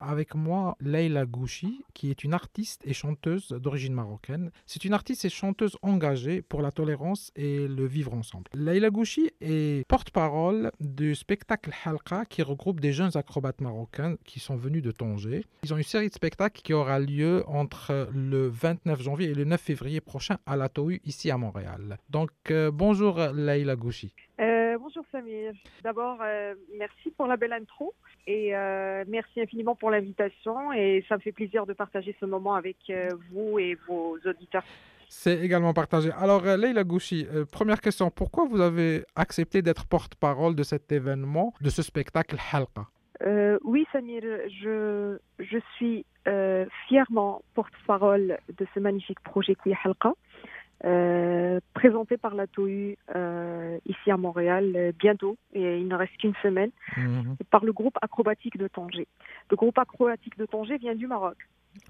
avec moi Leila Gouchi, qui est une artiste et chanteuse d'origine marocaine. C'est une artiste et chanteuse engagée pour la tolérance et le vivre ensemble. Leila Gouchi est porte-parole du spectacle Halqa qui regroupe des jeunes acrobates marocains qui sont venus de Tanger. Ils ont une série de spectacles qui aura lieu entre le 29 janvier et le 9 février prochain à la TOU ici à Montréal. Donc euh, bonjour Leila Gouchi. Euh, bonjour Samir. D'abord, euh, merci pour la belle intro et euh, merci infiniment pour l'invitation et ça me fait plaisir de partager ce moment avec euh, vous et vos auditeurs. C'est également partagé. Alors, Leila Gouchi, première question. Pourquoi vous avez accepté d'être porte-parole de cet événement, de ce spectacle Halqa? Oui, Samir, je, je suis fièrement porte-parole de ce magnifique projet qui est Halqa, euh, présenté par la TOU euh, ici à Montréal euh, bientôt, et il ne reste qu'une semaine, Mhm. par le groupe acrobatique de Tanger. Le groupe acrobatique de Tanger vient du Maroc.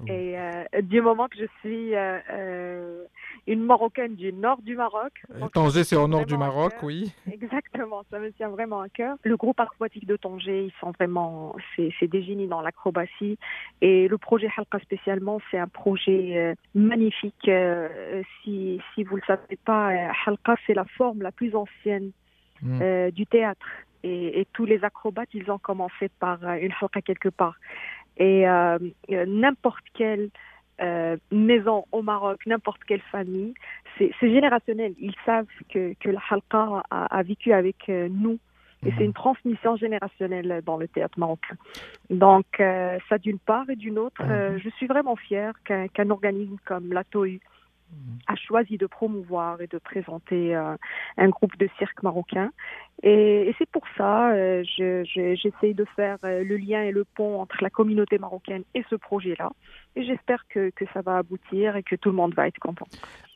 Et euh, du moment que je suis euh, euh, une Marocaine du nord du Maroc, donc Tanger, c'est au nord du Maroc, oui. Exactement, ça me tient vraiment à cœur. Le groupe acrobatique de Tanger, ils sont vraiment, c'est des génies dans l'acrobatie. Et le projet Halqa spécialement, c'est un projet euh, magnifique. Euh, si, si vous le savez pas, Halqa, c'est la forme la plus ancienne Mm. euh, du théâtre. Et, et tous les acrobates, ils ont commencé par une halqa quelque part. Et euh, euh, n'importe quelle euh, maison au Maroc, n'importe quelle famille, c'est générationnel. Ils savent que, que la halqa a, a vécu avec nous. Et c'est Mhm. une transmission générationnelle dans le théâtre marocain. Donc, euh, ça d'une part et d'une autre, Mhm. je suis vraiment fière qu'un organisme comme la TOU Mhm. a choisi de promouvoir et de présenter euh, un groupe de cirque marocain. Et, et c'est pour ça euh, je- je- j'essaye de faire euh, le lien et le pont entre la communauté marocaine et ce projet-là. Et j'espère que, que ça va aboutir et que tout le monde va être content.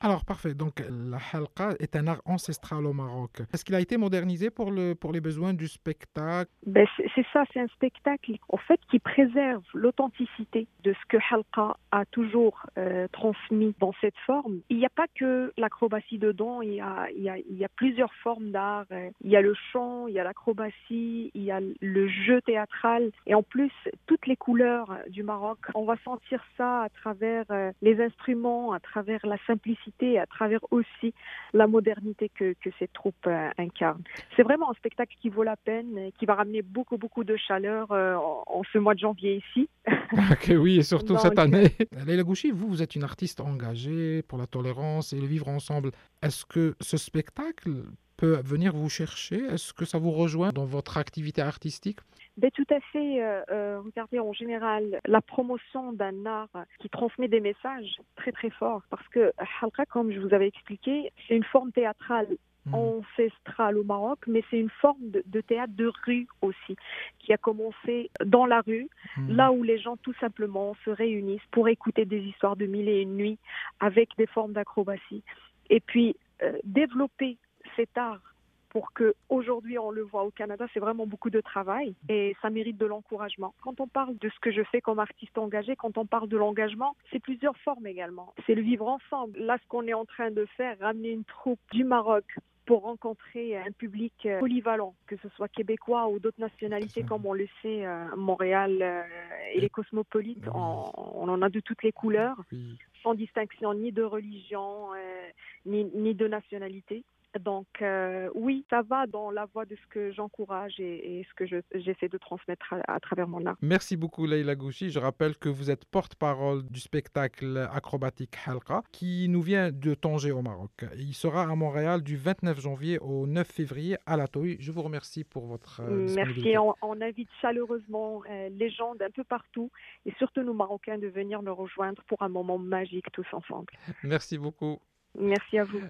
Alors, parfait. Donc, la halqa est un art ancestral au Maroc. Est-ce qu'il a été modernisé pour, le, pour les besoins du spectacle? Ben, c'est ça, c'est un spectacle en fait qui préserve l'authenticité de ce que Halqa a toujours euh, transmis dans cette forme. Il n'y a pas que l'acrobatie dedans, il y a, il y a, il y a plusieurs formes d'art. Euh, Il y a le chant, il y a l'acrobatie, il y a le jeu théâtral et en plus toutes les couleurs du Maroc. On va sentir ça à travers euh, les instruments, à travers la simplicité, à travers aussi la modernité que, que cette troupe euh, incarne. C'est vraiment un spectacle qui vaut la peine, qui va ramener beaucoup, beaucoup de chaleur euh, en, en ce mois de janvier ici. Ok, oui, et surtout cette année. Leila Gouchi, vous, vous êtes une artiste engagée pour la tolérance et le vivre ensemble. Est-ce que ce spectacle peut venir vous chercher? Est-ce que ça vous rejoint dans votre activité artistique? Ben, tout à fait. euh, euh, regardez, en général, la promotion d'un art qui transmet des messages très, très forts. Parce que Halqa, comme je vous avais expliqué, c'est une forme théâtrale Mhm. ancestrale au Maroc, mais c'est une forme de, de théâtre de rue aussi, qui a commencé dans la rue, Mhm. là où les gens tout simplement se réunissent pour écouter des histoires de mille et une nuits avec des formes d'acrobatie. Et puis, euh, développer cet art pour que aujourd'hui on le voit au Canada, c'est vraiment beaucoup de travail et ça mérite de l'encouragement. Quand on parle de ce que je fais comme artiste engagé, quand on parle de l'engagement, c'est plusieurs formes également. C'est le vivre ensemble. Là, ce qu'on est en train de faire, ramener une troupe du Maroc pour rencontrer un public euh, polyvalent, que ce soit québécois ou d'autres nationalités, C'est comme on le sait, euh, Montréal euh, et les cosmopolites, Oui. on, on en a de toutes les couleurs sans distinction ni de religion ni, ni de nationalité. Donc euh, oui, ça va dans la voie de ce que j'encourage et, et ce que je- j'essaie de transmettre à, à travers mon art. Merci beaucoup Leila Gouchi. Je rappelle que vous êtes porte-parole du spectacle acrobatique Halqa qui nous vient de Tanger au Maroc. Il sera à Montréal du 29 janvier au 9 février à la TOI. Je vous remercie pour votre euh. Merci. On, on invite chaleureusement euh, les gens d'un peu partout et surtout nous Marocains de venir nous rejoindre pour un moment magique tous ensemble. Merci beaucoup. Merci à vous.